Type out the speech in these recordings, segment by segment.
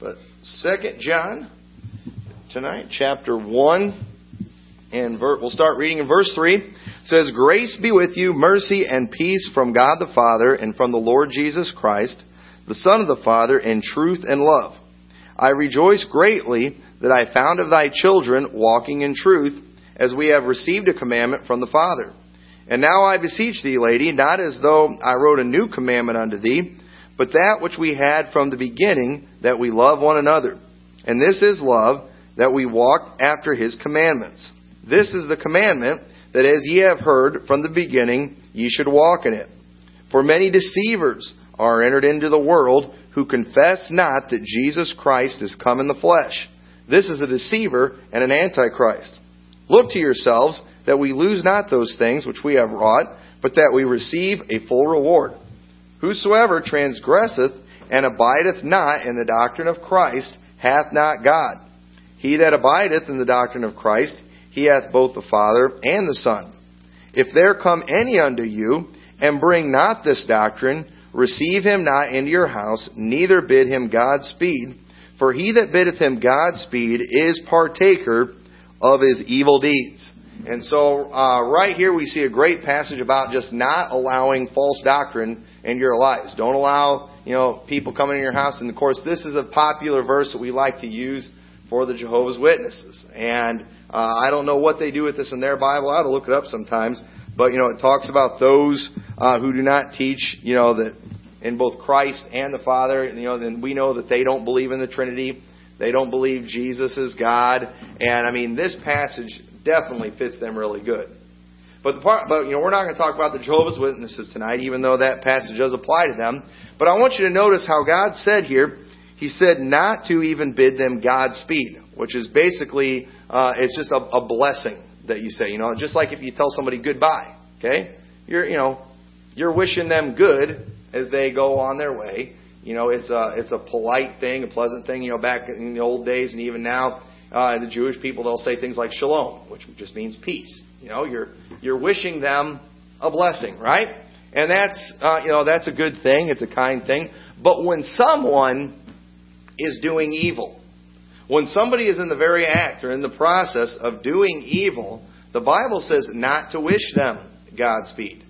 But Second John tonight, chapter one, and ver- we'll start reading in verse three. It says, "Grace be with you, mercy and peace from God the Father and from the Lord Jesus Christ, the Son of the Father, in truth and love. I rejoice greatly that I found of thy children walking in truth, as we have received a commandment from the Father. And now I beseech thee, lady, not as though I wrote a new commandment unto thee." But that which we had from the beginning, that we love one another. And this is love, that we walk after his commandments. This is the commandment, that as ye have heard from the beginning, ye should walk in it. For many deceivers are entered into the world, who confess not that Jesus Christ is come in the flesh. This is a deceiver and an antichrist. Look to yourselves, that we lose not those things which we have wrought, but that we receive a full reward. Whosoever transgresseth and abideth not in the doctrine of Christ hath not God. He that abideth in the doctrine of Christ, he hath both the Father and the Son. If there come any unto you, and bring not this doctrine, receive him not into your house, neither bid him Godspeed. For he that biddeth him Godspeed is partaker of his evil deeds. And so, uh, right here we see a great passage about just not allowing false doctrine in your lives. Don't allow, you know, people coming in your house. And of course, this is a popular verse that we like to use for the Jehovah's Witnesses. And uh, I don't know what they do with this in their Bible. I have to look it up sometimes. But you know, it talks about those uh, who do not teach, you know, that in both Christ and the Father. You know, then we know that they don't believe in the Trinity. They don't believe Jesus is God. And I mean, this passage definitely fits them really good. But the part, but you know, we're not going to talk about the Jehovah's Witnesses tonight, even though that passage does apply to them. But I want you to notice how God said here. He said not to even bid them Godspeed, which is basically uh, it's just a, a blessing that you say. You know, just like if you tell somebody goodbye. Okay, you're you know you're wishing them good as they go on their way. You know, it's a it's a polite thing, a pleasant thing. You know, back in the old days and even now, uh, the Jewish people they'll say things like shalom, which just means peace. You know, you're you're wishing them a blessing, right? And that's uh, you know that's a good thing. It's a kind thing. But when someone is doing evil, when somebody is in the very act or in the process of doing evil, the Bible says not to wish them Godspeed.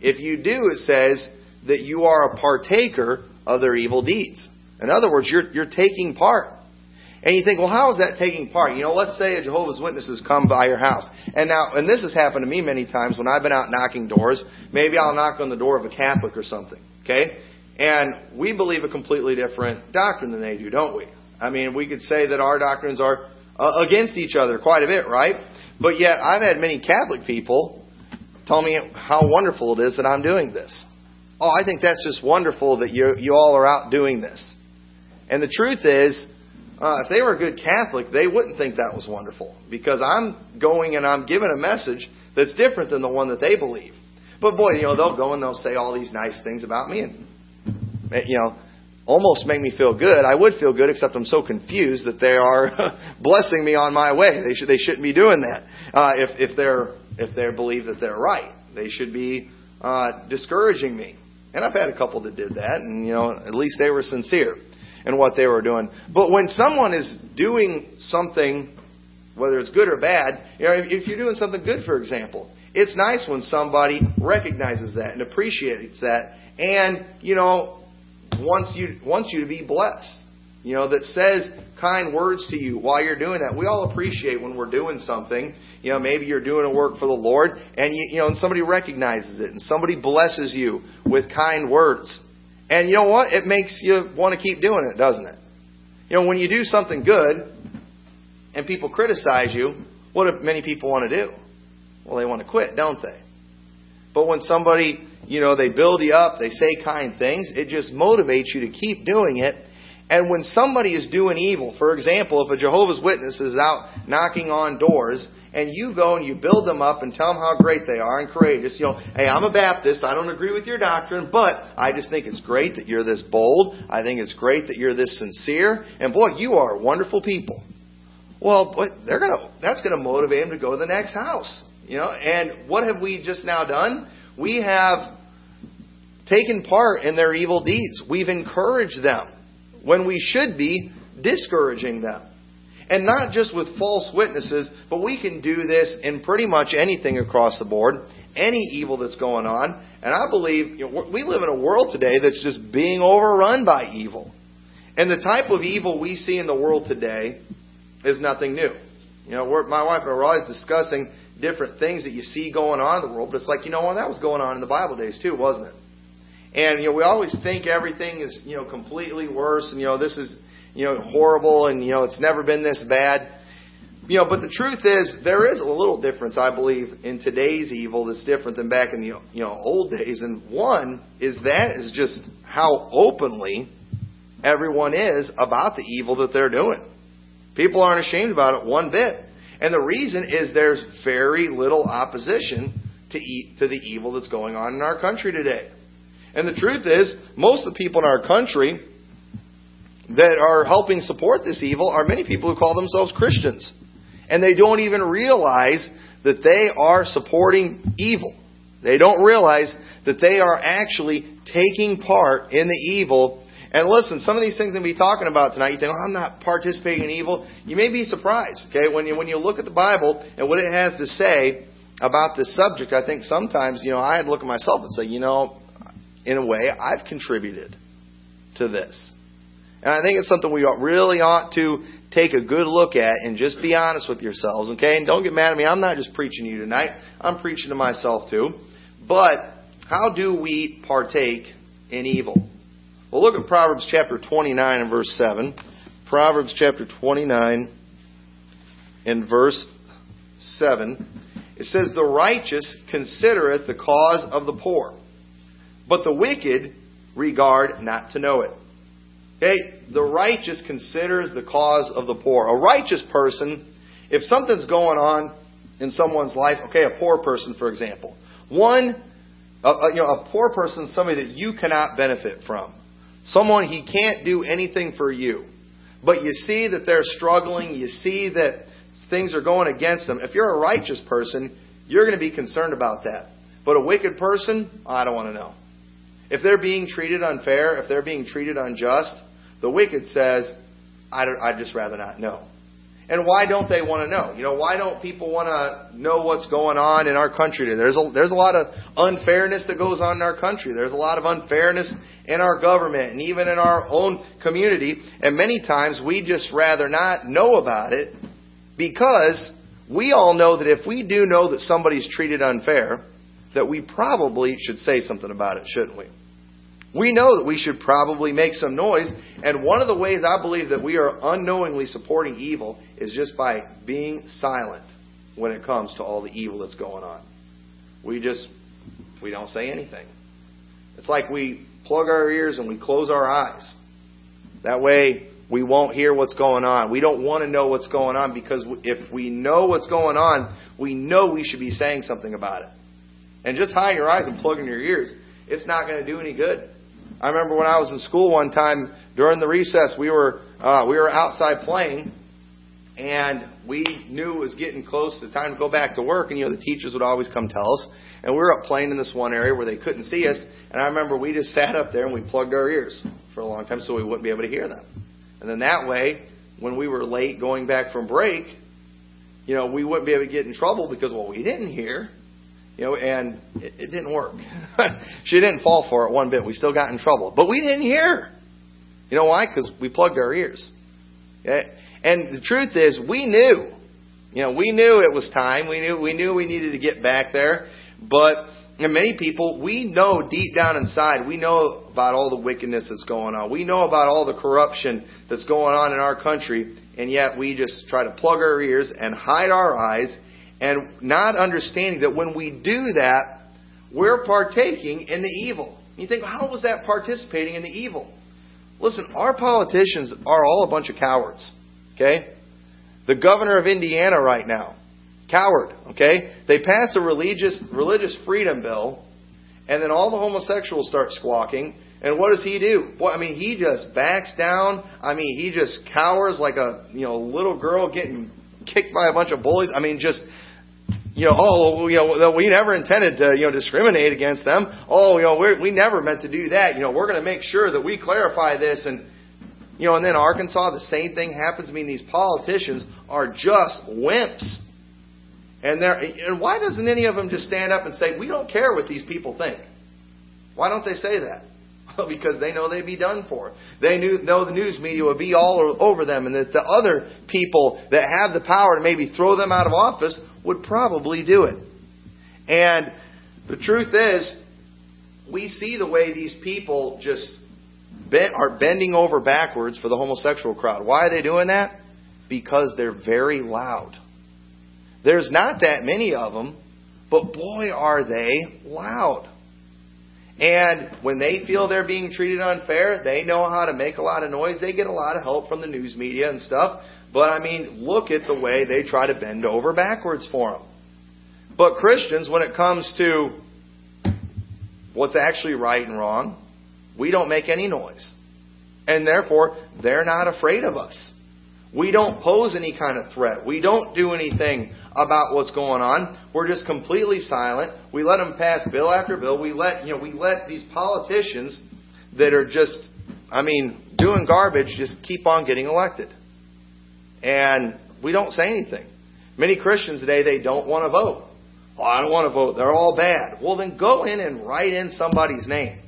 If you do, it says that you are a partaker of their evil deeds. In other words, you're, you're taking part. And you think, well, how is that taking part? You know, let's say a Jehovah's Witnesses come by your house. And now, and this has happened to me many times when I've been out knocking doors. Maybe I'll knock on the door of a Catholic or something. Okay? And we believe a completely different doctrine than they do, don't we? I mean, we could say that our doctrines are uh, against each other quite a bit, right? But yet, I've had many Catholic people tell me how wonderful it is that I'm doing this. Oh, I think that's just wonderful that you you all are out doing this. And the truth is, uh, if they were a good Catholic, they wouldn't think that was wonderful because I'm going and I'm giving a message that's different than the one that they believe. But boy, you know, they'll go and they'll say all these nice things about me and, you know, almost make me feel good. I would feel good, except I'm so confused that they are blessing me on my way. They should, they shouldn't be doing that. Uh, if, if they're, if they believe that they're right, they should be, uh, discouraging me. And I've had a couple that did that, and you know, at least they were sincere and what they were doing. But when someone is doing something, whether it's good or bad, you know, if you're doing something good, for example, it's nice when somebody recognizes that and appreciates that, and you know, wants you wants you to be blessed. You know, that says kind words to you while you're doing that. We all appreciate when we're doing something. You know, maybe you're doing a work for the Lord, and you, you know, and somebody recognizes it, and somebody blesses you with kind words. And you know what? It makes you want to keep doing it, doesn't it? You know, when you do something good and people criticize you, what do many people want to do? Well, they want to quit, don't they? But when somebody, you know, they build you up, they say kind things, it just motivates you to keep doing it. And when somebody is doing evil, for example, if a Jehovah's Witness is out knocking on doors and you go and you build them up and tell them how great they are and courageous. You know, hey, I'm a Baptist. I don't agree with your doctrine, but I just think it's great that you're this bold. I think it's great that you're this sincere. And boy, you are wonderful people. Well, but they're gonna that's gonna motivate them to go to the next house. You know, and what have we just now done? We have taken part in their evil deeds. We've encouraged them when we should be discouraging them. And not just with false witnesses, but we can do this in pretty much anything across the board, any evil that's going on. And I believe you know, we live in a world today that's just being overrun by evil. And the type of evil we see in the world today is nothing new. You know, my wife and I were always discussing different things that you see going on in the world, but it's like, you know what, that was going on in the Bible days too, wasn't it? And you know, we always think everything is, you know, completely worse and you know, this is, you know, horrible and you know, it's never been this bad. You know, but the truth is there is a little difference I believe in today's evil that's different than back in the you know, old days and one is that is just how openly everyone is about the evil that they're doing. People aren't ashamed about it one bit. And the reason is there's very little opposition to, eat, to the evil that's going on in our country today. And the truth is, most of the people in our country that are helping support this evil are many people who call themselves Christians. And they don't even realize that they are supporting evil. They don't realize that they are actually taking part in the evil and listen, some of these things I'm going to be talking about tonight, you think, oh, I'm not participating in evil. You may be surprised, okay? When you, when you look at the Bible and what it has to say about this subject, I think sometimes, you know, I had to look at myself and say, you know, in a way, I've contributed to this. And I think it's something we really ought to take a good look at and just be honest with yourselves, okay? And don't get mad at me. I'm not just preaching to you tonight. I'm preaching to myself too. But how do we partake in evil? Well, look at Proverbs chapter 29 and verse 7. Proverbs chapter 29 and verse 7. It says, The righteous considereth the cause of the poor, but the wicked regard not to know it. Okay? The righteous considers the cause of the poor. A righteous person, if something's going on in someone's life, okay, a poor person, for example, one, a, you know, a poor person is somebody that you cannot benefit from. Someone he can't do anything for you. But you see that they're struggling, you see that things are going against them. If you're a righteous person, you're going to be concerned about that. But a wicked person, I don't want to know. If they're being treated unfair, if they're being treated unjust, the wicked says, I'd, I'd just rather not know. And why don't they want to know? You know, why don't people want to know what's going on in our country? There's a, there's a lot of unfairness that goes on in our country. There's a lot of unfairness in our government and even in our own community. And many times we just rather not know about it because we all know that if we do know that somebody's treated unfair, that we probably should say something about it, shouldn't we? We know that we should probably make some noise, and one of the ways I believe that we are unknowingly supporting evil is just by being silent when it comes to all the evil that's going on. We just we don't say anything. It's like we plug our ears and we close our eyes. That way we won't hear what's going on. We don't want to know what's going on because if we know what's going on, we know we should be saying something about it. And just hiding your eyes and plugging your ears, it's not going to do any good. I remember when I was in school one time during the recess, we were uh, we were outside playing, and we knew it was getting close to time to go back to work. And you know the teachers would always come tell us, and we were up playing in this one area where they couldn't see us. And I remember we just sat up there and we plugged our ears for a long time so we wouldn't be able to hear them. And then that way, when we were late going back from break, you know, we wouldn't be able to get in trouble because well we didn't hear. You know, and it, it didn't work. she didn't fall for it one bit. We still got in trouble. But we didn't hear. You know why? Because we plugged our ears. And the truth is, we knew. You know, we knew it was time. We knew we knew we needed to get back there. But and many people, we know deep down inside, we know about all the wickedness that's going on. We know about all the corruption that's going on in our country, and yet we just try to plug our ears and hide our eyes and not understanding that when we do that, we're partaking in the evil. You think, how was that participating in the evil? Listen, our politicians are all a bunch of cowards. Okay? The governor of Indiana right now, coward. Okay? They pass a religious religious freedom bill, and then all the homosexuals start squawking. And what does he do? Boy, I mean, he just backs down. I mean, he just cowers like a you know little girl getting kicked by a bunch of bullies. I mean, just you know, oh, you know, we never intended to, you know, discriminate against them. Oh, you know, we we never meant to do that. You know, we're going to make sure that we clarify this. And You know, and then Arkansas, the same thing happens. I mean, these politicians are just wimps. And they're, and why doesn't any of them just stand up and say, we don't care what these people think? Why don't they say that? Well, because they know they'd be done for. They knew, know the news media would be all over them, and that the other people that have the power to maybe throw them out of office would probably do it. And the truth is, we see the way these people just bent, are bending over backwards for the homosexual crowd. Why are they doing that? Because they're very loud. There's not that many of them, but boy, are they loud. And when they feel they're being treated unfair, they know how to make a lot of noise. They get a lot of help from the news media and stuff. But I mean, look at the way they try to bend over backwards for them. But Christians, when it comes to what's actually right and wrong, we don't make any noise. And therefore, they're not afraid of us. We don't pose any kind of threat. We don't do anything about what's going on. We're just completely silent. We let them pass bill after bill. We let, you know, we let these politicians that are just, I mean, doing garbage just keep on getting elected. And we don't say anything. Many Christians today, they don't want to vote. Oh, I don't want to vote. They're all bad. Well, then go in and write in somebody's name.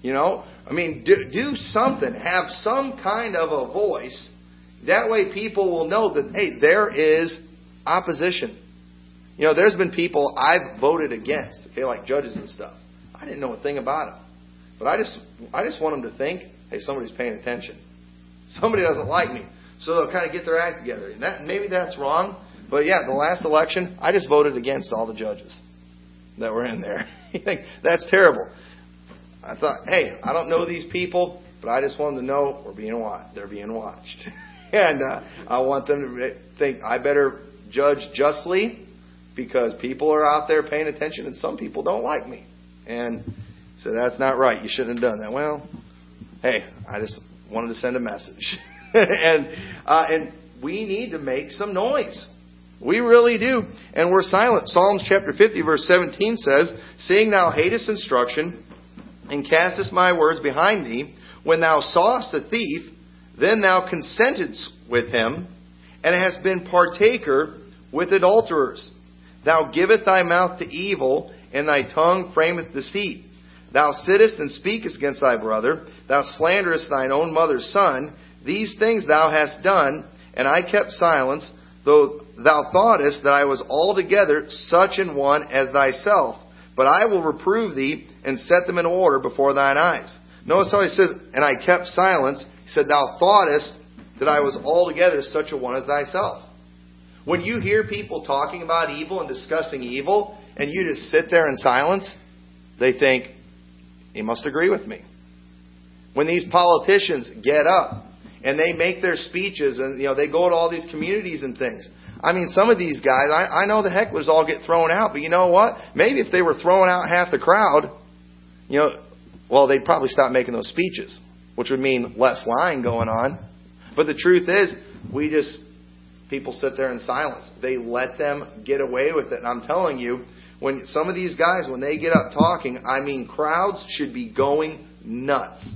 You know? I mean, do, do something. Have some kind of a voice. That way people will know that, hey, there is opposition. You know, there's been people I've voted against, okay, like judges and stuff. I didn't know a thing about them. But I just, I just want them to think, hey, somebody's paying attention. Somebody doesn't like me. So they'll kind of get their act together. And that, maybe that's wrong. But yeah, the last election, I just voted against all the judges that were in there. you think that's terrible. I thought, hey, I don't know these people, but I just want them to know we're being watched. They're being watched, and uh, I want them to think I better judge justly because people are out there paying attention, and some people don't like me, and so that's not right. You shouldn't have done that. Well, hey, I just wanted to send a message, and uh, and we need to make some noise. We really do. And we're silent. Psalms chapter 50, verse 17 says, Seeing thou hatest instruction, and castest my words behind thee, when thou sawest a thief, then thou consentedst with him, and hast been partaker with adulterers. Thou givest thy mouth to evil, and thy tongue frameth deceit. Thou sittest and speakest against thy brother. Thou slanderest thine own mother's son. These things thou hast done, and I kept silence, though thou thoughtest that I was altogether such an one as thyself. But I will reprove thee and set them in order before thine eyes. Notice how he says, and I kept silence. He said, Thou thoughtest that I was altogether such a one as thyself. When you hear people talking about evil and discussing evil, and you just sit there in silence, they think, he must agree with me. When these politicians get up and they make their speeches and you know they go to all these communities and things, I mean, some of these guys, I, I know the hecklers all get thrown out, but you know what? Maybe if they were throwing out half the crowd, you know, well, they'd probably stop making those speeches, which would mean less lying going on. But the truth is, we just, people sit there in silence. They let them get away with it. And I'm telling you, when some of these guys, when they get up talking, I mean, crowds should be going nuts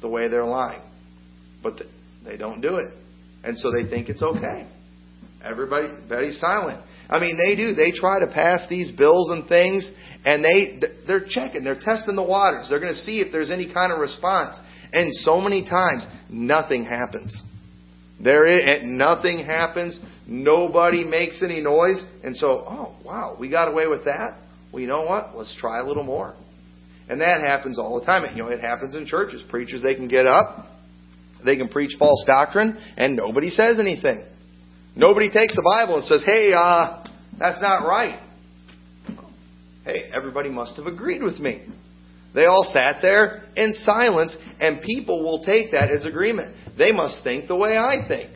the way they're lying. But they don't do it. And so they think it's okay. Everybody, very silent. I mean, they do. They try to pass these bills and things, and they they're checking, they're testing the waters. They're going to see if there's any kind of response. And so many times, nothing happens. There is, nothing happens. Nobody makes any noise, and so, oh wow, we got away with that. Well, you know what? Let's try a little more. And that happens all the time. You know, it happens in churches. Preachers, they can get up, they can preach false doctrine, and nobody says anything. Nobody takes the Bible and says, hey, uh, that's not right. Hey, everybody must have agreed with me. They all sat there in silence, and people will take that as agreement. They must think the way I think.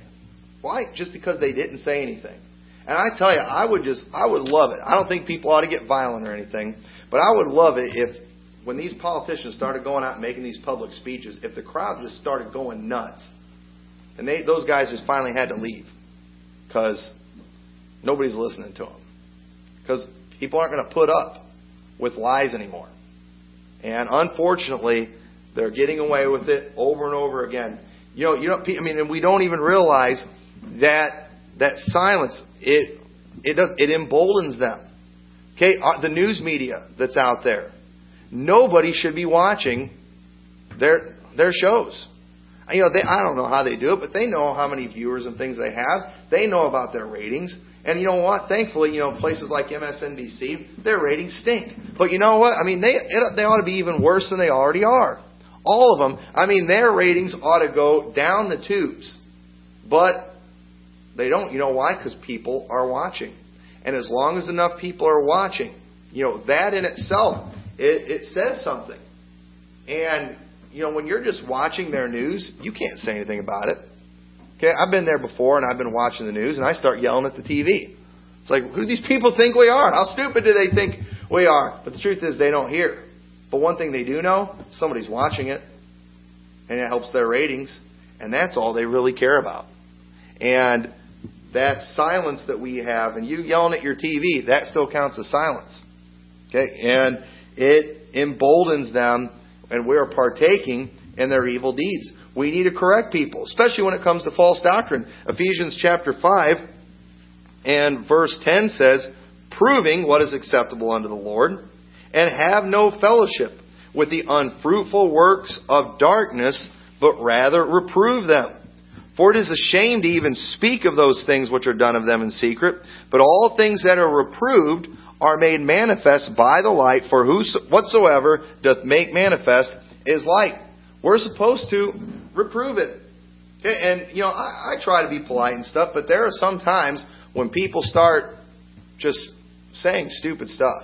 Why? Just because they didn't say anything. And I tell you, I would just, I would love it. I don't think people ought to get violent or anything, but I would love it if, when these politicians started going out and making these public speeches, if the crowd just started going nuts, and they, those guys just finally had to leave because nobody's listening to them. Because people aren't going to put up with lies anymore. And unfortunately, they're getting away with it over and over again. You know, you know. I mean, and we don't even realize that that silence it it does it emboldens them. Okay, uh, the news media that's out there, nobody should be watching their their shows. You know, they I don't know how they do it, but they know how many viewers and things they have. They know about their ratings. And you know what? Thankfully, you know, places like MSNBC, their ratings stink. But you know what? I mean, they it, they ought to be even worse than they already are. All of them. I mean, their ratings ought to go down the tubes. But they don't. You know why? Because people are watching. And as long as enough people are watching, you know, that in itself, it, it says something. And, you know, when you're just watching their news, you can't say anything about it. Okay, I've been there before and I've been watching the news and I start yelling at the TV. It's like, who do these people think we are? How stupid do they think we are? But the truth is, they don't hear. But one thing they do know, somebody's watching it, and it helps their ratings, and that's all they really care about. And that silence that we have, and you yelling at your TV, that still counts as silence. Okay? And it emboldens them, and we are partaking in their evil deeds. We need to correct people, especially when it comes to false doctrine. Ephesians chapter 5 and verse 10 says, Proving what is acceptable unto the Lord, and have no fellowship with the unfruitful works of darkness, but rather reprove them. For it is a shame to even speak of those things which are done of them in secret, but all things that are reproved are made manifest by the light, for whatsoever doth make manifest is light. We're supposed to reprove it. Okay? And, you know, I, I try to be polite and stuff, but there are some times when people start just saying stupid stuff.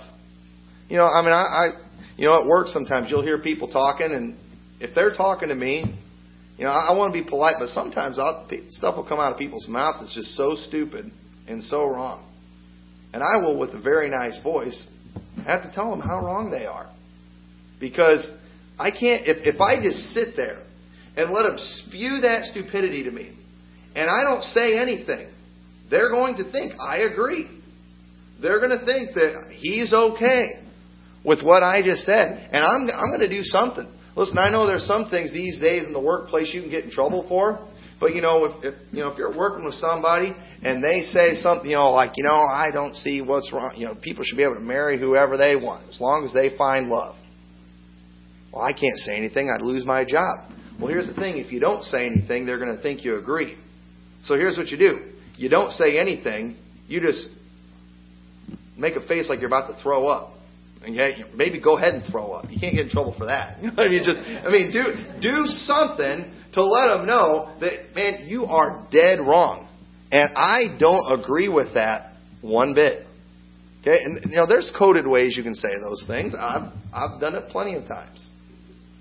You know, I mean, I, I you know, at work sometimes you'll hear people talking, and if they're talking to me, you know, I, I want to be polite, but sometimes I'll, stuff will come out of people's mouth that's just so stupid and so wrong. And I will, with a very nice voice, have to tell them how wrong they are. Because I can't, if, if I just sit there and let them spew that stupidity to me, and I don't say anything, they're going to think I agree. They're going to think that he's okay with what I just said, and I'm, I'm going to do something. Listen, I know there's some things these days in the workplace you can get in trouble for. But you know, if, if you know if you're working with somebody and they say something, you know, like you know, I don't see what's wrong. You know, people should be able to marry whoever they want as long as they find love. Well, I can't say anything. I'd lose my job. Well, here's the thing: if you don't say anything, they're going to think you agree. So here's what you do: you don't say anything. You just make a face like you're about to throw up. Okay, maybe go ahead and throw up. You can't get in trouble for that. You just I mean, do do something to let them know that man, you are dead wrong, and I don't agree with that one bit. Okay, and you know, there's coded ways you can say those things. I've I've done it plenty of times.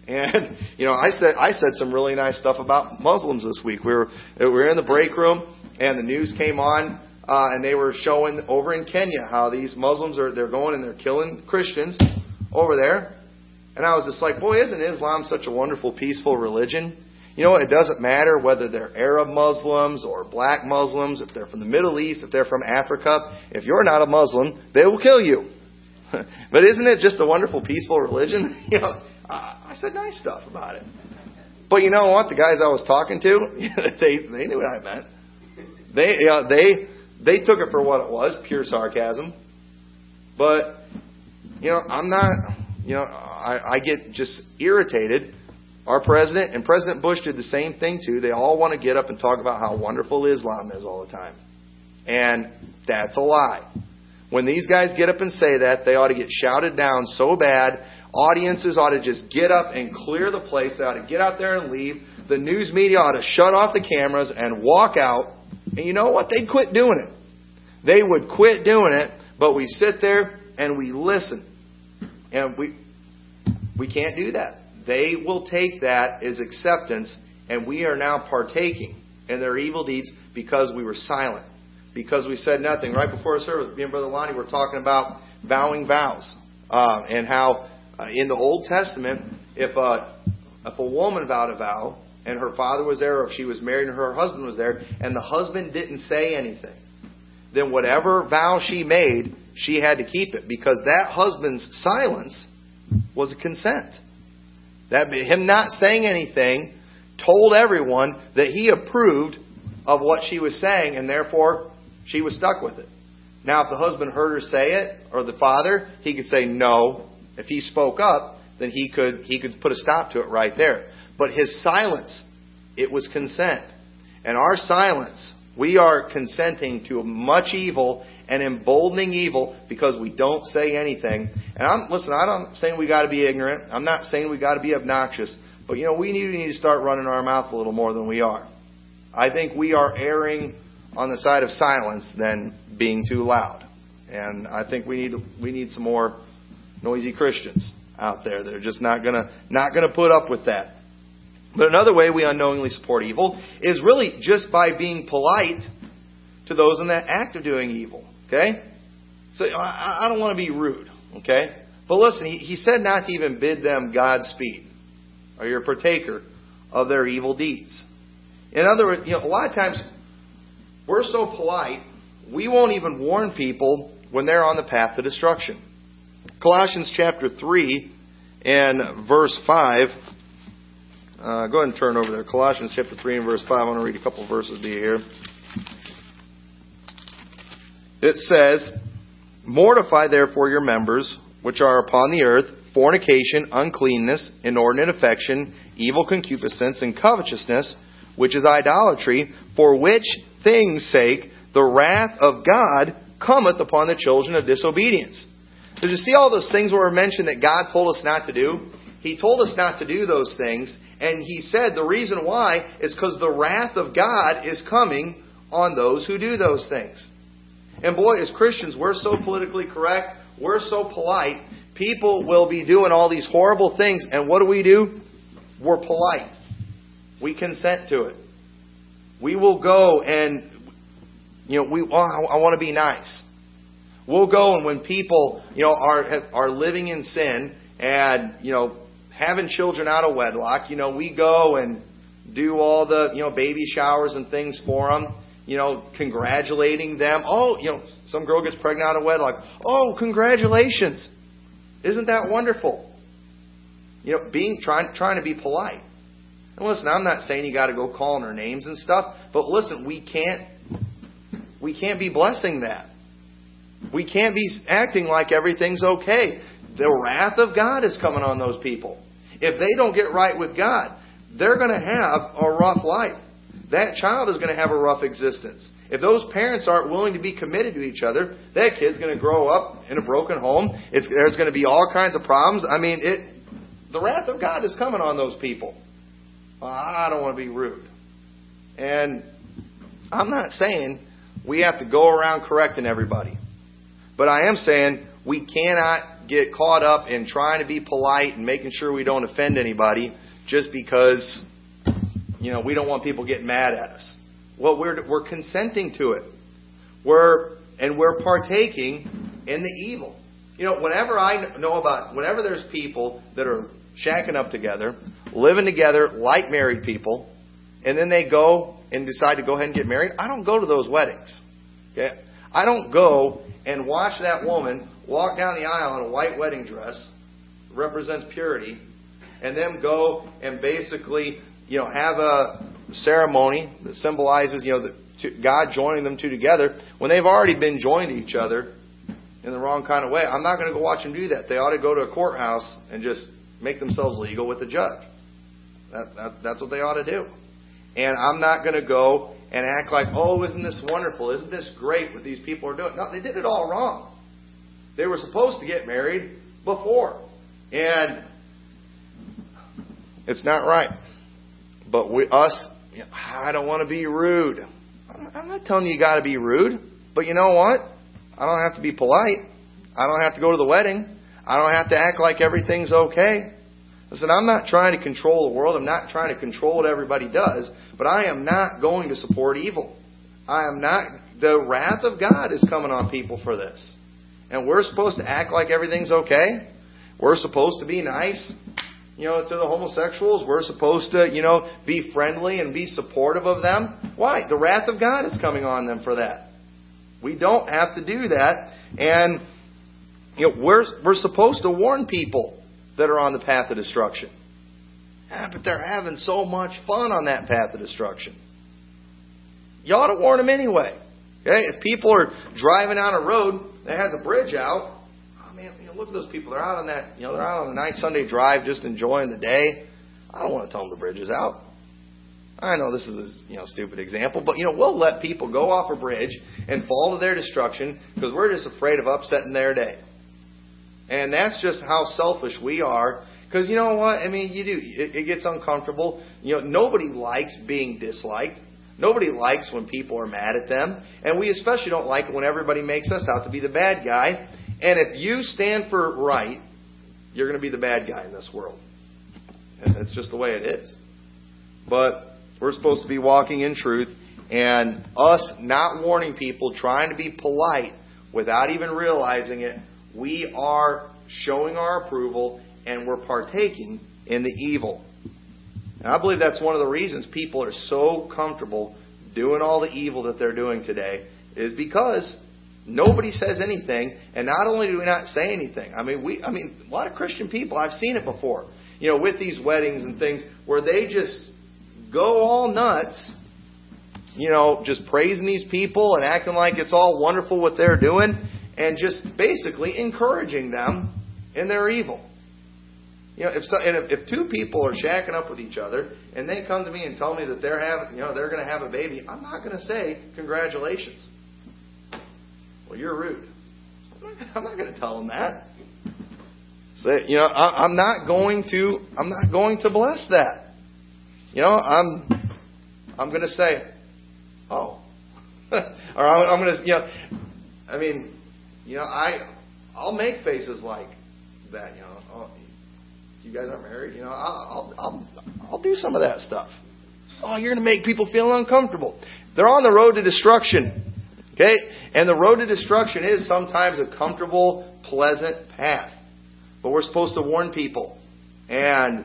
And you know, I said I said some really nice stuff about Muslims this week. We were we were in the break room, and the news came on uh, and they were showing over in Kenya how these Muslims are they're going and they're killing Christians over there. And I was just like, boy, isn't Islam such a wonderful, peaceful religion? You know, it doesn't matter whether they're Arab Muslims or black Muslims, if they're from the Middle East, if they're from Africa. If you're not a Muslim, they will kill you. but isn't it just a wonderful, peaceful religion? You know, I said nice stuff about it. But you know what? The guys I was talking to, they they knew what I meant. They you know, they they took it for what it was, pure sarcasm. But, you know, I'm not, you know, I, I get just irritated. Our president and President Bush did the same thing too. They all want to get up and talk about how wonderful Islam is all the time. And that's a lie. When these guys get up and say that, they ought to get shouted down so bad. Audiences ought to just get up and clear the place. They ought to get out there and leave. The news media ought to shut off the cameras and walk out and you know what? They'd quit doing it. They would quit doing it, but we sit there and we listen. And we we can't do that. They will take that as acceptance, and we are now partaking in their evil deeds because we were silent, because we said nothing. Right before service, me and Brother Lonnie were talking about vowing vows uh, and how uh, in the Old Testament, if a if a woman vowed a vow, and her father was there, or if she was married and her husband was there, and the husband didn't say anything, then whatever vow she made, she had to keep it because that husband's silence was a consent. That him not saying anything told everyone that he approved of what she was saying, and therefore she was stuck with it. Now, if the husband heard her say it, or the father, he could say no. If he spoke up, then he could he could put a stop to it right there. But his silence, it was consent. And our silence, we are consenting to much evil and emboldening evil because we don't say anything. And I'm listen, I'm not saying we got to be ignorant. I'm not saying we got to be obnoxious. But you know, we need, we need to start running our mouth a little more than we are. I think we are erring on the side of silence than being too loud. And I think we need we need some more noisy Christians out there that are just not gonna not gonna put up with that. But another way we unknowingly support evil is really just by being polite to those in that act of doing evil. Okay? So I, I don't want to be rude. Okay? But listen, he, he said not to even bid them Godspeed, or you're a partaker of their evil deeds. In other words, you know, a lot of times we're so polite, we won't even warn people when they're on the path to destruction. Colossians chapter 3 and verse 5 uh, go ahead and turn over there. Colossians chapter 3 and verse 5. I want to read a couple verses to you here. It says, Mortify therefore your members which are upon the earth fornication, uncleanness, inordinate affection, evil concupiscence, and covetousness, which is idolatry, for which things' sake the wrath of God cometh upon the children of disobedience. Did you see all those things were mentioned that God told us not to do? He told us not to do those things, and He said the reason why is because the wrath of God is coming on those who do those things. And boy, as Christians, we're so politically correct, we're so polite, people will be doing all these horrible things, and what do we do? We're polite. We consent to it. We will go and, you know, we, oh, I want to be nice. We'll go and when people, you know, are are living in sin and you know having children out of wedlock, you know, we go and do all the, you know, baby showers and things for them, you know, congratulating them. Oh, you know, some girl gets pregnant out of wedlock. Oh, congratulations. Isn't that wonderful? You know, being trying trying to be polite. And listen, I'm not saying you got to go calling her names and stuff, but listen, we can't we can't be blessing that. We can't be acting like everything's okay. The wrath of God is coming on those people. If they don't get right with God, they're going to have a rough life. That child is going to have a rough existence. If those parents aren't willing to be committed to each other, that kid's going to grow up in a broken home. It's, there's going to be all kinds of problems. I mean, it, the wrath of God is coming on those people. I don't want to be rude. And I'm not saying we have to go around correcting everybody. But I am saying we cannot get caught up in trying to be polite and making sure we don't offend anybody just because you know we don't want people getting mad at us. Well, we're we're consenting to it. We're and we're partaking in the evil. You know, whenever I know about whenever there's people that are shacking up together, living together like married people, and then they go and decide to go ahead and get married, I don't go to those weddings. Okay? I don't go and watch that woman walk down the aisle in a white wedding dress, represents purity, and then go and basically, you know, have a ceremony that symbolizes, you know, the, God joining them two together when they've already been joined to each other in the wrong kind of way. I'm not going to go watch them do that. They ought to go to a courthouse and just make themselves legal with the judge. That, that, that's what they ought to do. And I'm not going to go and act like, oh, isn't this wonderful? Isn't this great what these people are doing? No, they did it all wrong. They were supposed to get married before. And it's not right. But we, us, I don't want to be rude. I'm not telling you you got to be rude. But you know what? I don't have to be polite. I don't have to go to the wedding. I don't have to act like everything's okay. Listen, I'm not trying to control the world. I'm not trying to control what everybody does. But I am not going to support evil. I am not. The wrath of God is coming on people for this. And we're supposed to act like everything's okay. We're supposed to be nice, you know, to the homosexuals. We're supposed to, you know, be friendly and be supportive of them. Why? The wrath of God is coming on them for that. We don't have to do that. And, you know, we're, we're supposed to warn people that are on the path of destruction. Yeah, but they're having so much fun on that path of destruction. You ought to warn them anyway. Okay? If people are driving down a road that has a bridge out, oh man, you know, look at those people. They're out on that, you know, they're out on a nice Sunday drive just enjoying the day. I don't want to tell them the bridge is out. I know this is a you know stupid example, but you know we'll let people go off a bridge and fall to their destruction because we're just afraid of upsetting their day. And that's just how selfish we are. Because you know what? I mean, you do. It, it gets uncomfortable. You know, nobody likes being disliked. Nobody likes when people are mad at them. And we especially don't like it when everybody makes us out to be the bad guy. And if you stand for right, you're going to be the bad guy in this world. And that's just the way it is. But we're supposed to be walking in truth. And us not warning people, trying to be polite without even realizing it, we are showing our approval and we're partaking in the evil. And I believe that's one of the reasons people are so comfortable doing all the evil that they're doing today is because nobody says anything and not only do we not say anything i mean we i mean a lot of christian people i've seen it before you know with these weddings and things where they just go all nuts you know just praising these people and acting like it's all wonderful what they're doing and just basically encouraging them in their evil. You know, if, so, and if, if two people are shacking up with each other and they come to me and tell me that they're having, you know, they're going to have a baby, I'm not going to say congratulations. Well, you're rude. I'm not going to tell them that. Say, you know, I, I'm not going to, I'm not going to bless that. You know, I'm, I'm going to say, oh, or I'm, I'm going to, you know, I mean, you know, I I'll make faces like that. You know, oh, you guys aren't married. You know, I'll I'll I'll do some of that stuff. Oh, you're going to make people feel uncomfortable. They're on the road to destruction. Okay? And the road to destruction is sometimes a comfortable, pleasant path. But we're supposed to warn people. And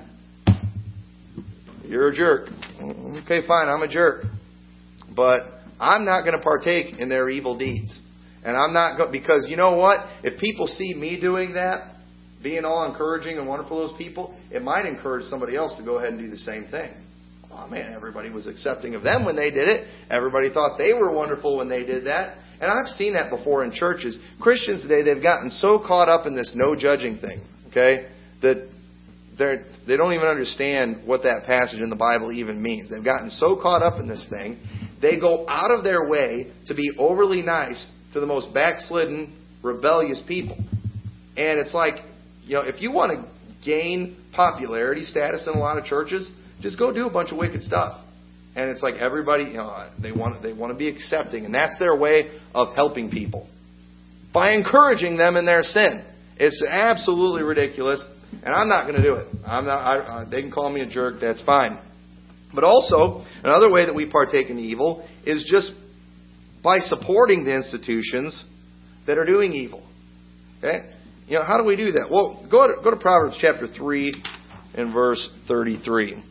you're a jerk. Okay, fine, I'm a jerk. But I'm not going to partake in their evil deeds. And I'm not going because you know what? If people see me doing that, being all encouraging and wonderful to those people, it might encourage somebody else to go ahead and do the same thing. Oh man, everybody was accepting of them when they did it. Everybody thought they were wonderful when they did that. And I've seen that before in churches. Christians today, they've gotten so caught up in this no judging thing, okay, that they're, they don't even understand what that passage in the Bible even means. They've gotten so caught up in this thing, they go out of their way to be overly nice to the most backslidden, rebellious people. And it's like, you know, if you want to gain popularity status in a lot of churches, just go do a bunch of wicked stuff. And it's like everybody, you know, they want they want to be accepting, and that's their way of helping people by encouraging them in their sin. It's absolutely ridiculous, and I'm not going to do it. I'm not. I, uh, they can call me a jerk. That's fine. But also, another way that we partake in evil is just by supporting the institutions that are doing evil. Okay? You know, how do we do that? Well, go to, go to Proverbs chapter 3 and verse 33.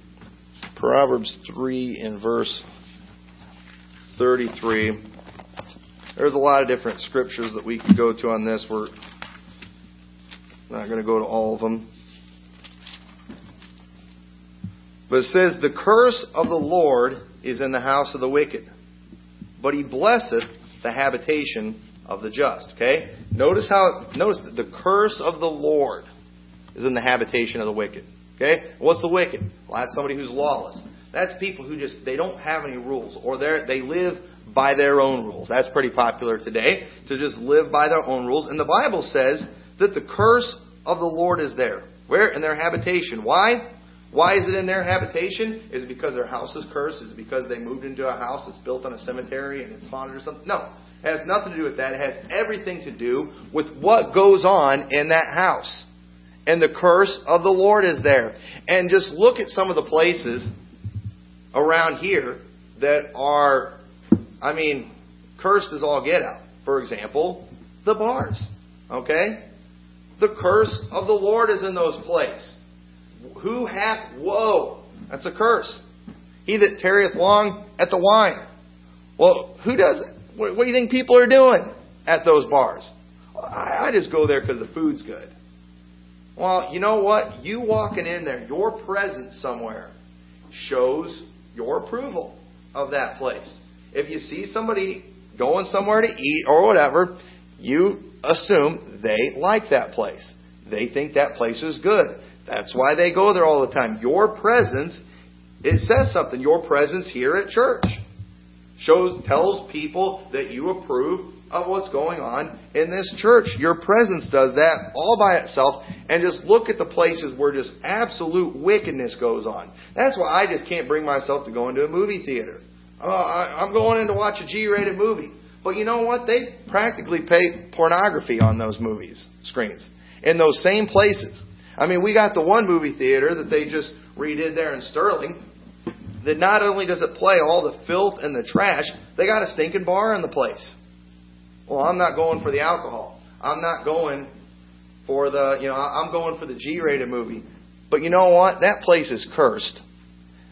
Proverbs 3 and verse 33. There's a lot of different scriptures that we could go to on this. We're not going to go to all of them. But it says, The curse of the Lord is in the house of the wicked but he blesseth the habitation of the just. Okay? Notice how notice that the curse of the Lord is in the habitation of the wicked. Okay? What's the wicked? Well, that's somebody who's lawless. That's people who just they don't have any rules or they they live by their own rules. That's pretty popular today to just live by their own rules. And the Bible says that the curse of the Lord is there. Where? In their habitation. Why? Why is it in their habitation? Is it because their house is cursed? Is it because they moved into a house that's built on a cemetery and it's haunted or something? No. It has nothing to do with that. It has everything to do with what goes on in that house. And the curse of the Lord is there. And just look at some of the places around here that are, I mean, cursed as all get out. For example, the bars. Okay? The curse of the Lord is in those places. Who hath, whoa, that's a curse. He that tarrieth long at the wine. Well, who does it? What, do you think people are doing at those bars? I just go there because the food's good. Well, you know what? You walking in there, your presence somewhere shows your approval of that place. If you see somebody going somewhere to eat or whatever, you assume they like that place. They think that place is good. That's why they go there all the time. Your presence, it says something. Your presence here at church shows tells people that you approve of what's going on in this church. Your presence does that all by itself. And just look at the places where just absolute wickedness goes on. That's why I just can't bring myself to go into a movie theater. Uh, I, I'm going in to watch a G-rated movie. But you know what? They practically pay pornography on those movies screens in those same places. I mean, we got the one movie theater that they just redid there in Sterling. That not only does it play all the filth and the trash, they got a stinking bar in the place. Well, I'm not going for the alcohol. I'm not going for the, you know, I'm going for the G-rated movie. But you know what? That place is cursed.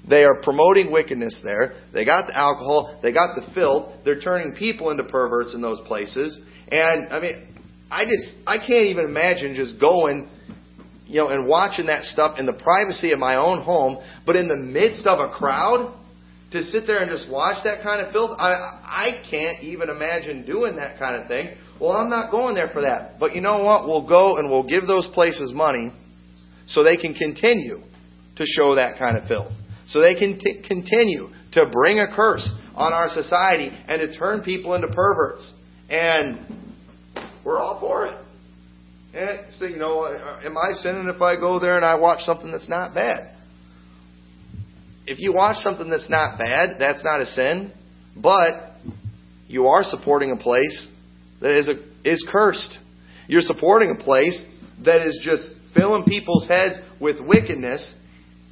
They are promoting wickedness there. They got the alcohol. They got the filth. They're turning people into perverts in those places. And I mean, I just I can't even imagine just going, you know, and watching that stuff in the privacy of my own home, but in the midst of a crowd to sit there and just watch that kind of filth. I I can't even imagine doing that kind of thing. Well, I'm not going there for that. But you know what? We'll go and we'll give those places money so they can continue to show that kind of filth. So they can t- continue to bring a curse on our society and to turn people into perverts. And we're all for it. And so, you know, uh, am I sinning if I go there and I watch something that's not bad? If you watch something that's not bad, that's not a sin, but you are supporting a place that is a, is cursed. You're supporting a place that is just filling people's heads with wickedness,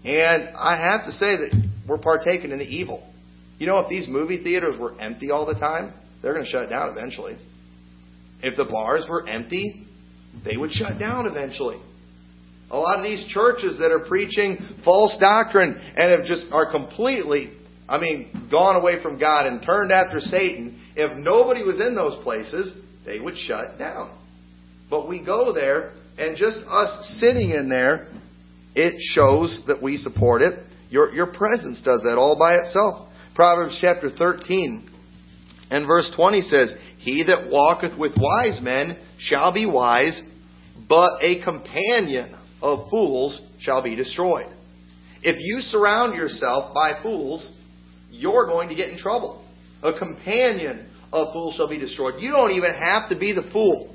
and I have to say that we're partaking in the evil. You know, if these movie theaters were empty all the time, they're going to shut down eventually. If the bars were empty, they would shut down eventually. A lot of these churches that are preaching false doctrine and have just are completely, I mean, gone away from God and turned after Satan, if nobody was in those places, they would shut down. But we go there, and just us sitting in there, it shows that we support it. Your, your presence does that all by itself. Proverbs chapter 13 and verse 20 says, He that walketh with wise men shall be wise, but a companion of fools shall be destroyed. If you surround yourself by fools, you're going to get in trouble. A companion of fools shall be destroyed. You don't even have to be the fool.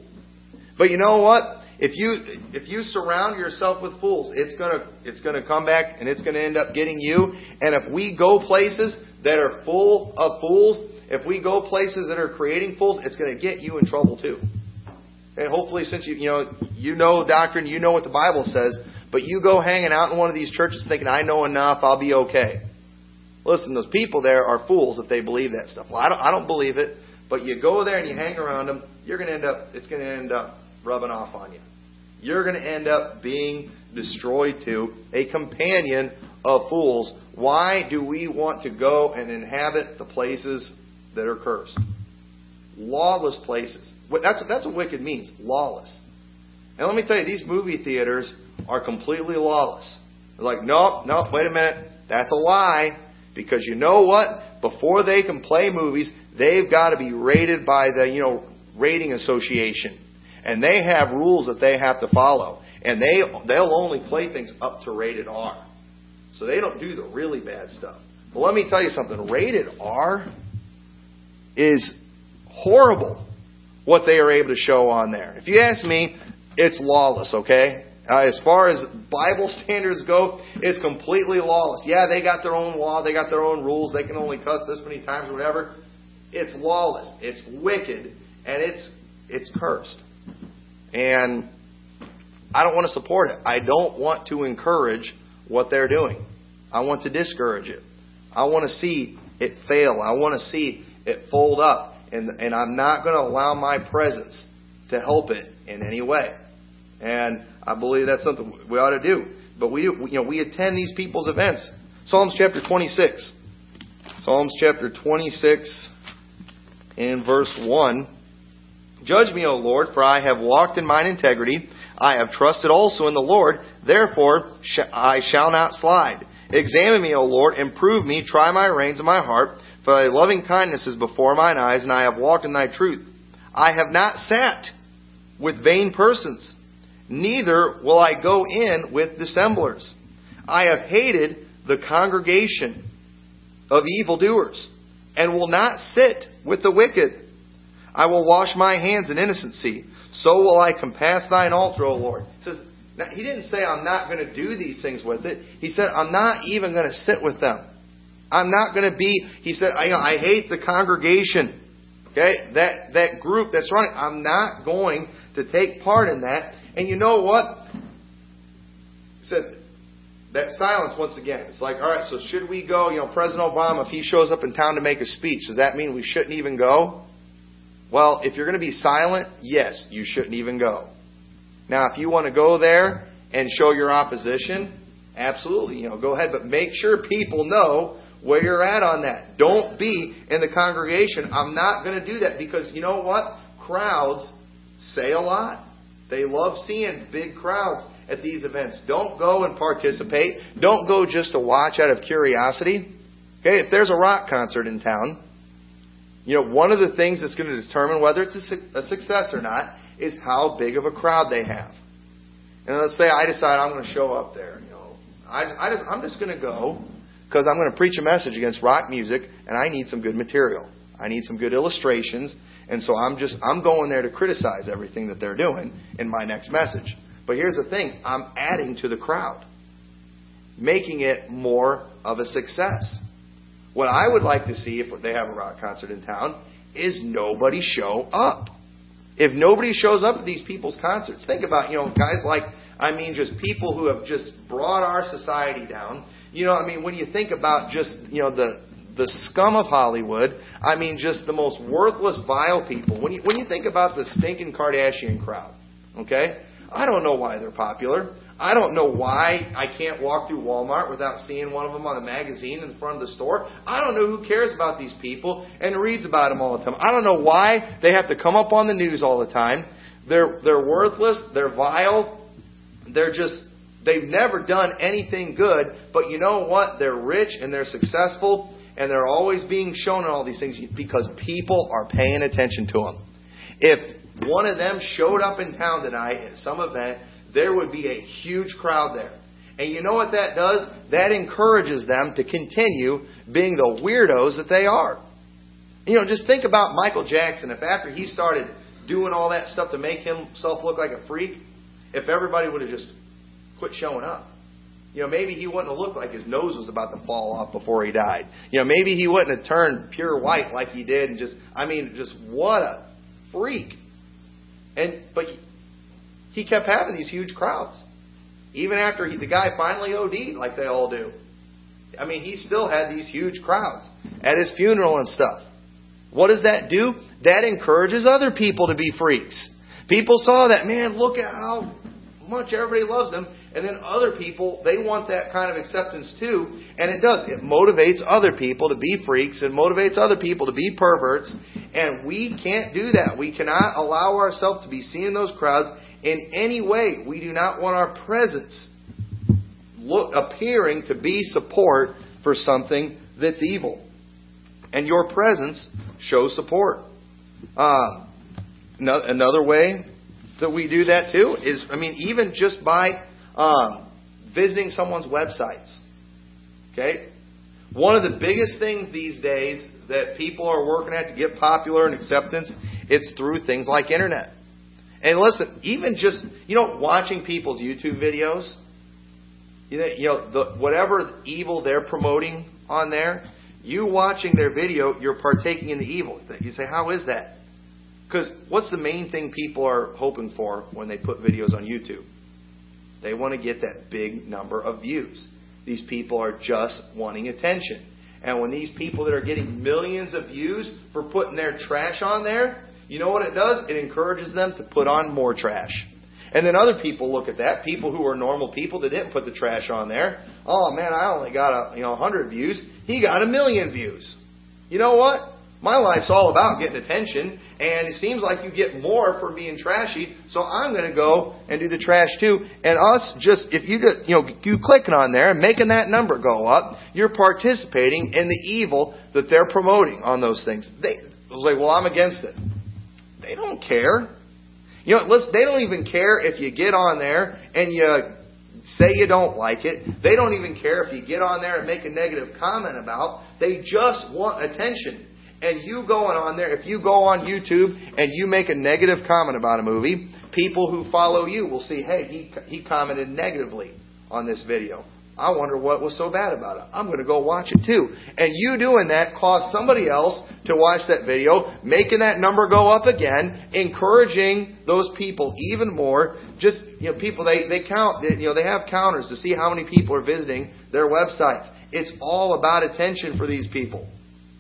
But you know what? If you if you surround yourself with fools, it's gonna it's gonna come back and it's gonna end up getting you. And if we go places that are full of fools, if we go places that are creating fools, it's gonna get you in trouble too. And hopefully, since you you know you know doctrine, you know what the Bible says, but you go hanging out in one of these churches thinking I know enough, I'll be okay. Listen, those people there are fools if they believe that stuff. Well, I don't I don't believe it, but you go there and you hang around them, you're going to end up it's going to end up rubbing off on you. You're going to end up being destroyed too, a companion of fools. Why do we want to go and inhabit the places that are cursed? Lawless places. That's, what that's what wicked means lawless. And let me tell you, these movie theaters are completely lawless. They're like, nope, nope, wait a minute. That's a lie. Because you know what? Before they can play movies, they've got to be rated by the, you know, rating association. And they have rules that they have to follow. And they, they'll only play things up to rated R. So they don't do the really bad stuff. But let me tell you something. Rated R is horrible what they are able to show on there. If you ask me, it's lawless, okay? Uh, as far as Bible standards go, it's completely lawless. Yeah, they got their own law, they got their own rules, they can only cuss this many times or whatever. It's lawless, it's wicked, and it's it's cursed. And I don't want to support it. I don't want to encourage what they're doing. I want to discourage it. I want to see it fail. I want to see it fold up and, and I'm not going to allow my presence to help it in any way. And I believe that's something we ought to do. But we, you know, we attend these people's events. Psalms chapter 26. Psalms chapter 26 in verse 1. Judge me, O Lord, for I have walked in mine integrity. I have trusted also in the Lord. Therefore I shall not slide. Examine me, O Lord, and prove me. Try my reins and my heart. For thy loving kindness is before mine eyes, and I have walked in thy truth. I have not sat with vain persons, neither will I go in with dissemblers. I have hated the congregation of evildoers, and will not sit with the wicked. I will wash my hands in innocency. So will I compass thine altar, O Lord. He says, he didn't say I'm not going to do these things with it. He said I'm not even going to sit with them. I'm not going to be. He said I, I hate the congregation. Okay, that that group that's running. I'm not going to take part in that. And you know what? He said that silence once again. It's like, all right, so should we go? You know, President Obama, if he shows up in town to make a speech, does that mean we shouldn't even go? Well, if you're going to be silent, yes, you shouldn't even go. Now, if you want to go there and show your opposition, absolutely, you know, go ahead, but make sure people know where you're at on that. Don't be in the congregation. I'm not going to do that because you know what? Crowds say a lot. They love seeing big crowds at these events. Don't go and participate. Don't go just to watch out of curiosity. Okay, if there's a rock concert in town, you know, one of the things that's going to determine whether it's a, a success or not is how big of a crowd they have. And let's say I decide I'm going to show up there. You know, I, I just, I'm just going to go because I'm going to preach a message against rock music, and I need some good material. I need some good illustrations, and so I'm just I'm going there to criticize everything that they're doing in my next message. But here's the thing: I'm adding to the crowd, making it more of a success. What I would like to see if they have a rock concert in town is nobody show up. If nobody shows up at these people's concerts, think about, you know, guys like, I mean, just people who have just brought our society down. You know, I mean, when you think about just, you know, the, the scum of Hollywood, I mean, just the most worthless, vile people. When you, when you think about the stinking Kardashian crowd, okay? I don't know why they're popular. I don't know why I can't walk through Walmart without seeing one of them on a magazine in front of the store. I don't know who cares about these people and reads about them all the time. I don't know why they have to come up on the news all the time. They're they're worthless, they're vile, they're just they've never done anything good, but you know what? They're rich and they're successful and they're always being shown all these things because people are paying attention to them. If one of them showed up in town tonight at some event there would be a huge crowd there. And you know what that does? That encourages them to continue being the weirdos that they are. You know, just think about Michael Jackson. If after he started doing all that stuff to make himself look like a freak, if everybody would have just quit showing up. You know, maybe he wouldn't have looked like his nose was about to fall off before he died. You know, maybe he wouldn't have turned pure white like he did and just, I mean, just what a freak. And, but he kept having these huge crowds. Even after he, the guy finally OD'd, like they all do. I mean, he still had these huge crowds at his funeral and stuff. What does that do? That encourages other people to be freaks. People saw that, man, look at how much everybody loves him. And then other people, they want that kind of acceptance too. And it does. It motivates other people to be freaks and motivates other people to be perverts. And we can't do that. We cannot allow ourselves to be seen in those crowds in any way. We do not want our presence look, appearing to be support for something that's evil. And your presence shows support. Uh, another way that we do that too is, I mean, even just by um, visiting someone's websites. Okay? One of the biggest things these days that people are working at to get popular and acceptance, it's through things like internet. And listen, even just, you know, watching people's YouTube videos, you know, you know the, whatever evil they're promoting on there, you watching their video, you're partaking in the evil. You say, how is that? Because what's the main thing people are hoping for when they put videos on YouTube? They want to get that big number of views. These people are just wanting attention. And when these people that are getting millions of views for putting their trash on there, you know what it does? It encourages them to put on more trash. And then other people look at that, people who are normal people that didn't put the trash on there. Oh man, I only got a you know hundred views. He got a million views. You know what? My life's all about getting attention, and it seems like you get more for being trashy, so I'm going to go and do the trash too. And us, just, if you just, you know, you clicking on there and making that number go up, you're participating in the evil that they're promoting on those things. They, like, well, I'm against it. They don't care. You know, listen, they don't even care if you get on there and you say you don't like it. They don't even care if you get on there and make a negative comment about. They just want attention. And you going on there, if you go on YouTube and you make a negative comment about a movie, people who follow you will see, hey, he, he commented negatively on this video. I wonder what was so bad about it. I'm going to go watch it too. And you doing that caused somebody else to watch that video, making that number go up again, encouraging those people even more. Just, you know, people, they, they count, you know, they have counters to see how many people are visiting their websites. It's all about attention for these people.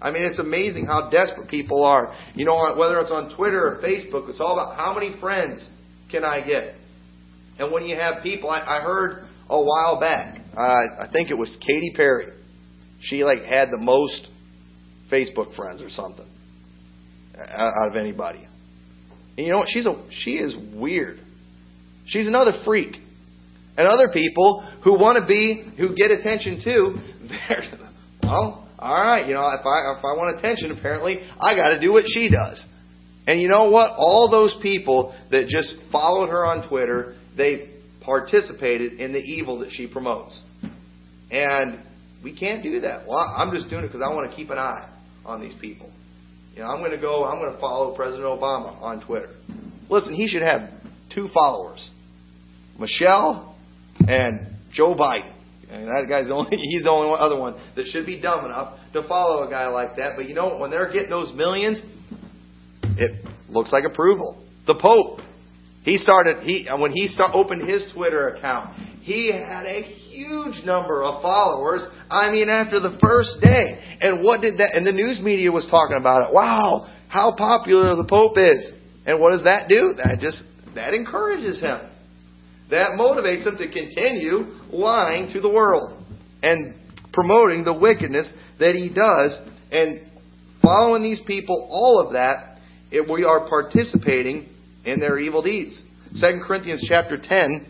I mean, it's amazing how desperate people are. You know, whether it's on Twitter or Facebook, it's all about how many friends can I get. And when you have people, I, I heard a while back, uh, I think it was Katy Perry. She like had the most Facebook friends or something out of anybody. And you know what? She's a she is weird. She's another freak. And other people who want to be, who get attention too, they're well, all right, you know, if I if I want attention, apparently I got to do what she does. And you know what? All those people that just followed her on Twitter, they participated in the evil that she promotes. And we can't do that. Well, I'm just doing it because I want to keep an eye on these people. You know, I'm going to go, I'm going to follow President Obama on Twitter. Listen, he should have two followers Michelle and Joe Biden. And that guy's the only, he's the only other one that should be dumb enough to follow a guy like that. But you know, when they're getting those millions, it looks like approval. The Pope, he started, he, when he start, opened his Twitter account, he had a huge number of followers. I mean, after the first day. And what did that, and the news media was talking about it. Wow, how popular the Pope is. And what does that do? That just, that encourages him. That motivates him to continue lying to the world and promoting the wickedness that he does. And following these people, all of that, it, we are participating in their evil deeds. 2 Corinthians chapter 10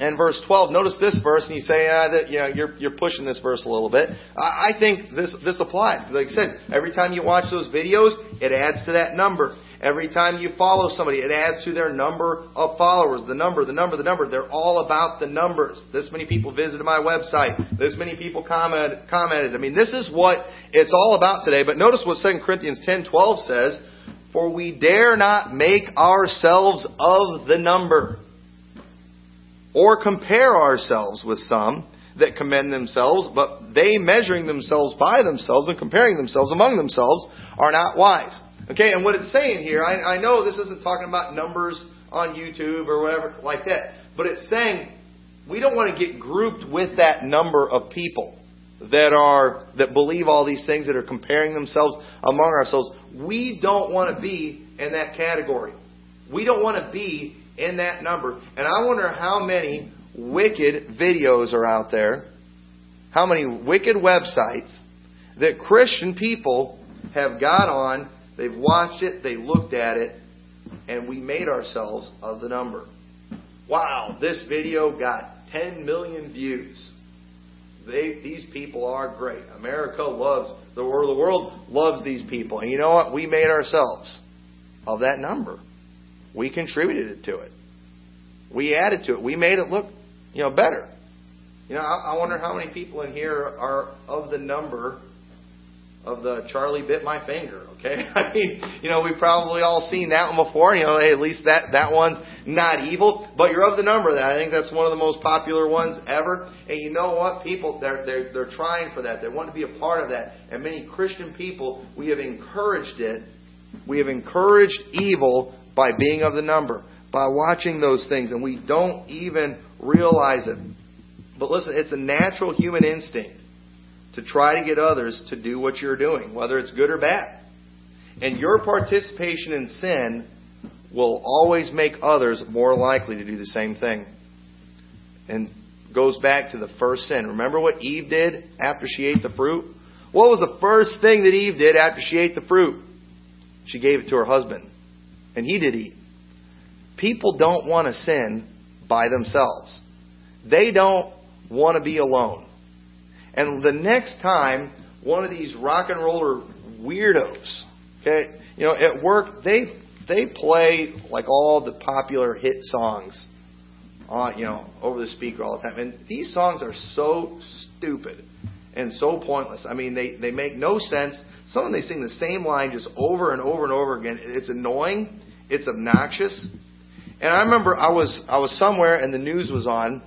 and verse 12. Notice this verse, and you say, ah, that, you know, you're, you're pushing this verse a little bit. I, I think this, this applies. Because, like I said, every time you watch those videos, it adds to that number. Every time you follow somebody, it adds to their number of followers. The number, the number, the number. They're all about the numbers. This many people visited my website. This many people commented. commented. I mean, this is what it's all about today. But notice what 2 Corinthians 10:12 says, "For we dare not make ourselves of the number." or compare ourselves with some that commend themselves, but they measuring themselves by themselves and comparing themselves among themselves are not wise. Okay, and what it's saying here, I, I know this isn't talking about numbers on YouTube or whatever like that, but it's saying we don't want to get grouped with that number of people that are that believe all these things that are comparing themselves among ourselves. We don't want to be in that category. We don't want to be in that number. And I wonder how many wicked videos are out there, how many wicked websites that Christian people have got on, they've watched it, they looked at it, and we made ourselves of the number. Wow, this video got 10 million views. They, these people are great. America loves the world. The world loves these people. And you know what? We made ourselves of that number. We contributed to it. We added to it. We made it look, you know, better. You know, I, I wonder how many people in here are of the number of the Charlie bit my finger. Okay, I mean, you know, we've probably all seen that one before. You know, hey, at least that that one's not evil, but you're of the number that I think that's one of the most popular ones ever. And you know what? People they're they're they're trying for that. They want to be a part of that. And many Christian people, we have encouraged it. We have encouraged evil by being of the number, by watching those things, and we don't even realize it. But listen, it's a natural human instinct to try to get others to do what you're doing, whether it's good or bad. And your participation in sin will always make others more likely to do the same thing. And goes back to the first sin. Remember what Eve did after she ate the fruit? What was the first thing that Eve did after she ate the fruit? She gave it to her husband. And he did eat. People don't want to sin by themselves. They don't want to be alone. And the next time one of these rock and roller weirdos, okay, you know, at work they they play like all the popular hit songs on, you know, over the speaker all the time. And these songs are so stupid and so pointless. I mean, they, they make no sense. Some of them they sing the same line just over and over and over again. It's annoying. It's obnoxious. And I remember I was I was somewhere and the news was on,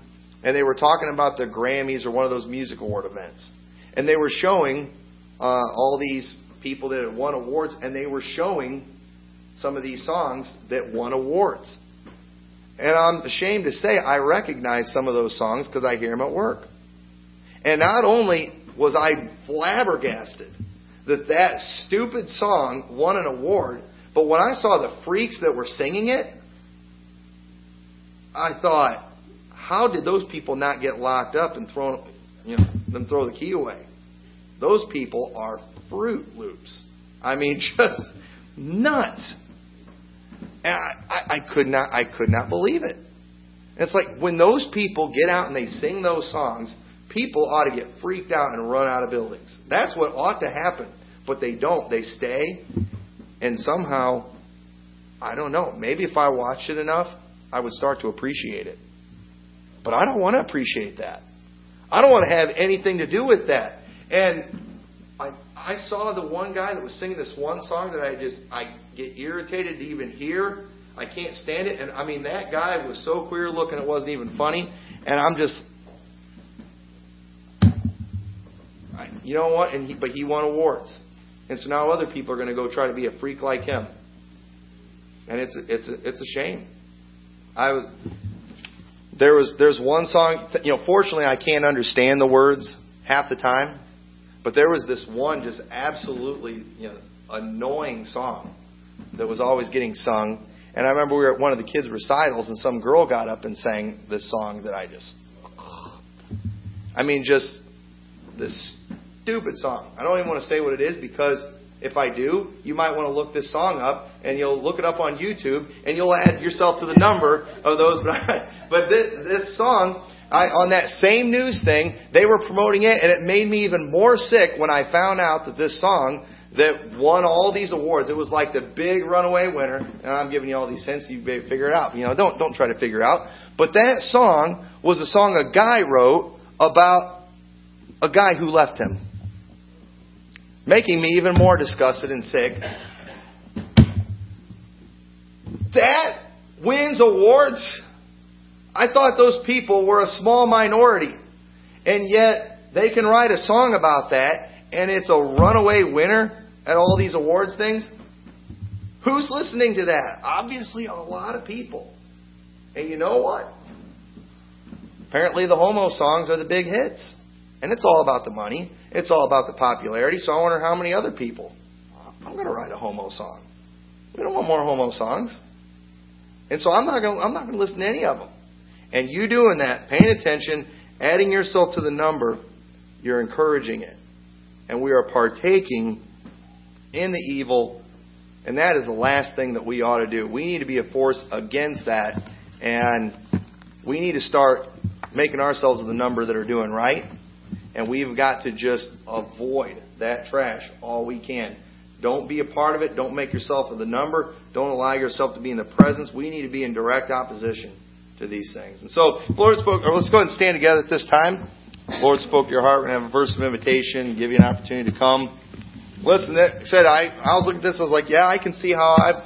and they were talking about the Grammys or one of those music award events, and they were showing uh, all these people that had won awards, and they were showing some of these songs that won awards. And I'm ashamed to say I recognize some of those songs because I hear them at work. And not only was I flabbergasted that that stupid song won an award, but when I saw the freaks that were singing it, I thought, how did those people not get locked up and thrown, you know, them throw the key away? Those people are Fruit Loops. I mean, just nuts. And I, I, I could not, I could not believe it. it's like when those people get out and they sing those songs, people ought to get freaked out and run out of buildings. That's what ought to happen. But they don't. They stay, and somehow, I don't know. Maybe if I watched it enough, I would start to appreciate it. But I don't want to appreciate that. I don't want to have anything to do with that. And I, I saw the one guy that was singing this one song that I just I get irritated to even hear. I can't stand it. And I mean, that guy was so queer looking, it wasn't even funny. And I'm just, I, you know what? And he, but he won awards, and so now other people are going to go try to be a freak like him. And it's it's a, it's a shame. I was there was there's one song. You know, fortunately, I can't understand the words half the time. But there was this one just absolutely you know, annoying song that was always getting sung. And I remember we were at one of the kids' recitals, and some girl got up and sang this song that I just. I mean, just this stupid song. I don't even want to say what it is because if I do, you might want to look this song up and you'll look it up on YouTube and you'll add yourself to the number of those. But this, this song I, on that same news thing, they were promoting it, and it made me even more sick when I found out that this song that won all these awards, it was like the big runaway winner. And I'm giving you all these hints, you figure it out. You know, don't don't try to figure it out. But that song was a song a guy wrote about a guy who left him, making me even more disgusted and sick. That wins awards. I thought those people were a small minority. And yet, they can write a song about that, and it's a runaway winner at all these awards things. Who's listening to that? Obviously, a lot of people. And you know what? Apparently, the homo songs are the big hits. And it's all about the money, it's all about the popularity. So I wonder how many other people. I'm going to write a homo song. We don't want more homo songs. And so I'm not going to, I'm not going to listen to any of them. And you doing that, paying attention, adding yourself to the number, you're encouraging it. And we are partaking in the evil, and that is the last thing that we ought to do. We need to be a force against that, and we need to start making ourselves the number that are doing right, and we've got to just avoid that trash all we can. Don't be a part of it. Don't make yourself of the number. Don't allow yourself to be in the presence. We need to be in direct opposition to these things. And so, Lord spoke, or let's go ahead and stand together at this time. Lord spoke to your heart. To have a verse of invitation, give you an opportunity to come. Listen, that said, I, I was looking at this, I was like, yeah, I can see how I've